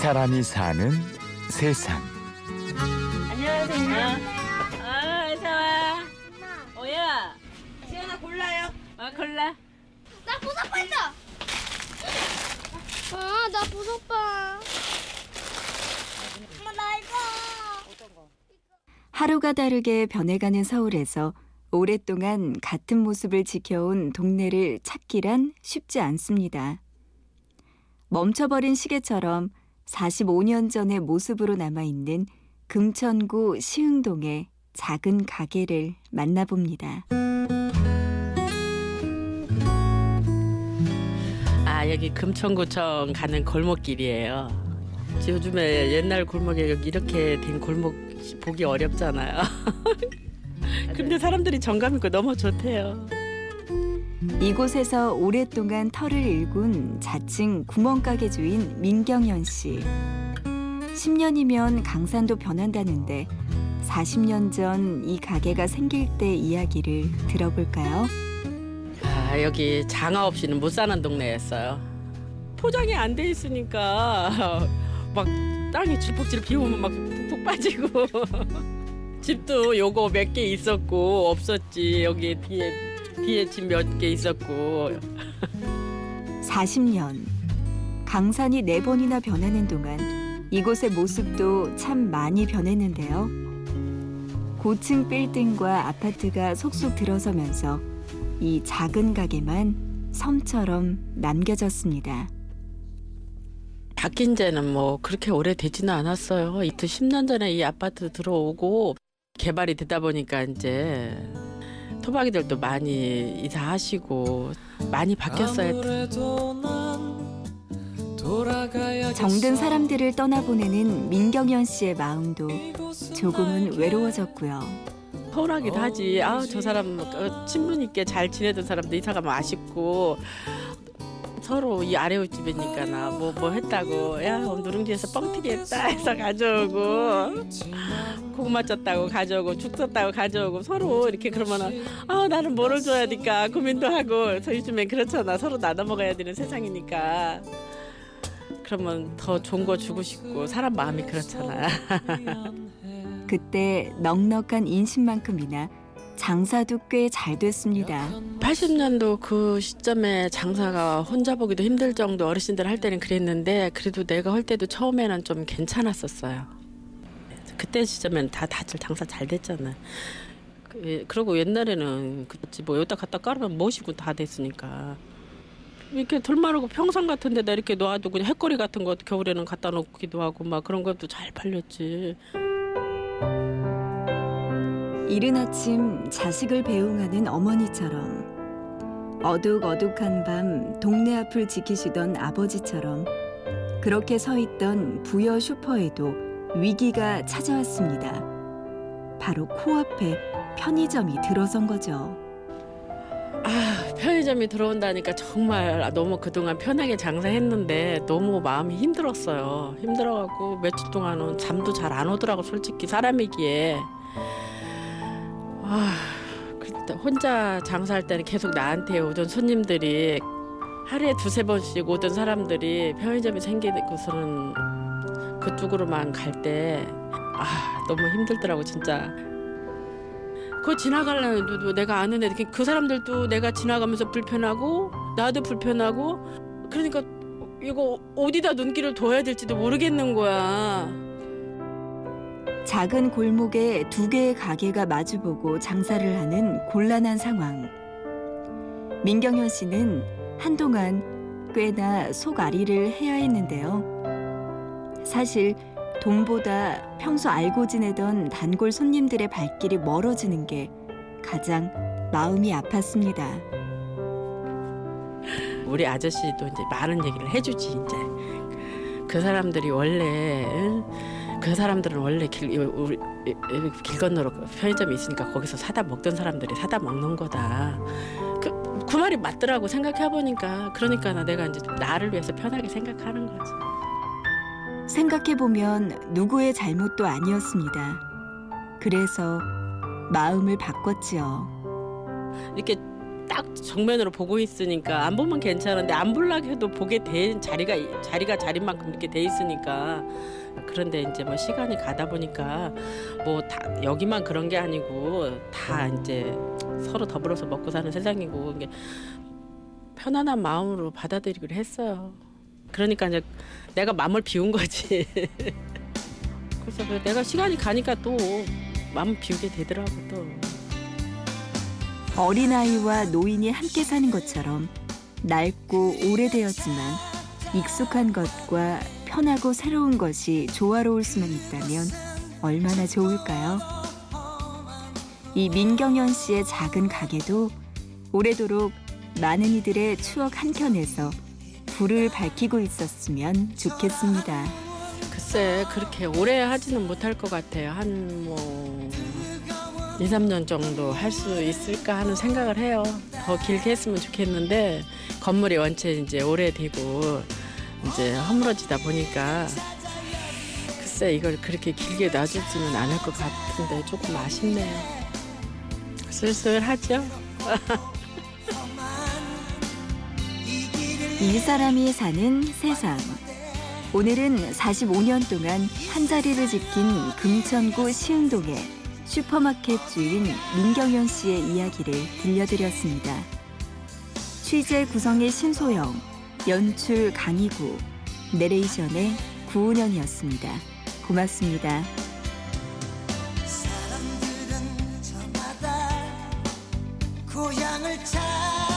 사람이 사는 세상. 안녕하세요. 아, 어서 와. 오야. 시연아 골라요. 어, 골라. 나 보석판다. 아, 나 보석판. 엄마 나 이거. 하루가 다르게 변해가는 서울에서 오랫동안 같은 모습을 지켜온 동네를 찾기란 쉽지 않습니다. 멈춰버린 시계처럼 45년 전의 모습으로 남아있는 금천구 시흥동의 작은 가게를 만나봅니다. 아, 여기 금천구청 가는 골목길이에요. 요즘에 옛날 골목에 이렇게 된 골목 보기 어렵잖아요. 근데 사람들이 정감 있고 너무 좋대요. 이곳에서 오랫동안 터를 일군 자칭 구멍가게 주인 민경현 씨. 10년이면 강산도 변한다는데 40년 전 이 가게가 생길 때 이야기를 들어볼까요? 아, 여기 장아 없이는 못 사는 동네였어요. 포장이 안 돼 있으니까 막 땅이 질퍽질 비 오면 막 푹푹 빠지고 집도 요거 몇 개 있었고 없었지 여기 뒤에 뒤에 집 몇 개 있었고 40년. 강산이 네 번이나 변하는 동안 이곳의 모습도 참 많이 변했는데요. 고층 빌딩과 아파트가 속속 들어서면서 이 작은 가게만 섬처럼 남겨졌습니다. 바뀐 지는 뭐 그렇게 오래 되지는 않았어요. 이트 10년 전에 이 아파트 들어오고 개발이 되다 보니까 이제 토박이들도 많이 이사하시고 많이 바뀌었어요. 정든 사람들을 떠나보내는 민경현 씨의 마음도 조금은 외로워졌고요. 서운하기도 하지. 아, 저 사람 어, 친분 있게 잘 지내던 사람도 이사 가면 아쉽고 서로 이 아래옷 집이니까 나뭐뭐 했다고. 야 누룽지에서 뻥튀기 했다 해서 가져오고 고구마 쪘다고 가져오고 죽 쪘다고 가져오고 서로 이렇게 그러면은 아 나는 뭐를 줘야 될까 고민도 하고 그래서 요즘에 그렇잖아. 서로 나눠 먹어야 되는 세상이니까. 그러면 더 좋은 거 주고 싶고 사람 마음이 그렇잖아. 그때 넉넉한 인심만큼이나 장사도 꽤 잘 됐습니다. 80년도 그 시점에 장사가 혼자 보기도 힘들 정도 어르신들 할 때는 그랬는데 그래도 내가 할 때도 처음에는 좀 괜찮았었어요. 그때 시점엔 다 다들 장사 잘 됐잖아. 그- 그리고 옛날에는 그렇지 뭐 여기다 갖다 깔으면 멋이고 다 됐으니까 이렇게 돌마르고 평상 같은 데다 이렇게 놔도 그냥 햇거리 같은 거 겨울에는 갖다 놓기도 하고 막 그런 것도 잘 팔렸지. 이른 아침 자식을 배웅하는 어머니처럼 어둑어둑한 밤 동네 앞을 지키시던 아버지처럼 그렇게 서 있던 부여 슈퍼에도 위기가 찾아왔습니다. 바로 코앞에 편의점이 들어선 거죠. 아, 편의점이 들어온다니까 정말 너무 그동안 편하게 장사했는데 너무 마음이 힘들었어요. 힘들어갖고 며칠 동안은 잠도 잘 안 오더라고 솔직히 사람이기에. 혼자 장사할 때는 계속 나한테 오던 손님들이 하루에 두세 번씩 오던 사람들이 편의점이 생기고서는 그쪽으로만 갈 때 아, 너무 힘들더라고 진짜. 그거 지나가려면 도 내가 아는 애들 그 사람들도 내가 지나가면서 불편하고 나도 불편하고 그러니까 이거 어디다 눈길을 둬야 될지도 모르겠는 거야. 작은 골목에 두 개의 가게가 마주보고 장사를 하는 곤란한 상황. 민경현 씨는 한동안 꽤나 속앓이를 해야 했는데요. 사실 돈보다 평소 알고 지내던 단골 손님들의 발길이 멀어지는 게 가장 마음이 아팠습니다. 우리 아저씨도 이제 많은 얘기를 해주지 이제 그 사람들이 원래 응? 그 사람들은 원래 길, 이- 우리, 길 건너로 편의점이 있으니까 거기서 사다 먹던 사람들이 사다 먹는 거다. 그, 그 말이 맞더라고 생각해 보니까 그러니까 나 내가 이제 나를 위해서 편하게 생각하는 거지. 생각해보면 누구의 잘못도 아니었습니다. 그래서 마음을 바꿨지요. 이렇게 딱 정면으로 보고 있으니까 안 보면 괜찮은데 안 볼라고 해도 보게 된 자리가 자리가 자리 만큼 이렇게 돼 있으니까 그런데 이제 뭐 시간이 가다 보니까 뭐 다 여기만 그런 게 아니고 다 이제 서로 더불어서 먹고 사는 세상이고 이게 편안한 마음으로 받아들이기로 했어요. 그러니까 이제 내가 마음을 비운 거지. 그래서 그 내가 시간이 가니까 또 마음 비우게 되더라고 또. 어린아이와 노인이 함께 사는 것처럼 낡고 오래되었지만 익숙한 것과 편하고 새로운 것이 조화로울 수만 있다면 얼마나 좋을까요? 이 민경현 씨의 작은 가게도 오래도록 많은 이들의 추억 한켠에서 불을 밝히고 있었으면 좋겠습니다. 글쎄 그렇게 오래 하지는 못할 것 같아요. 한뭐 2, 3년 정도 할 수 있을까 하는 생각을 해요. 더 길게 했으면 좋겠는데 건물이 원체 이제 오래되고 이제 허물어지다 보니까 글쎄 이걸 그렇게 길게 놔주지는 않을 것 같은데 조금 아쉽네요. 쓸쓸하죠? 이 사람이 사는 세상. 오늘은 45년 동안 한 자리를 지킨 금천구 시흥동의 슈퍼마켓 주인 민경현 씨의 이야기를 들려드렸습니다. 취재 구성의 신소영, 연출 강희구, 내레이션의 구은영이었습니다. 고맙습니다. 고향을 찾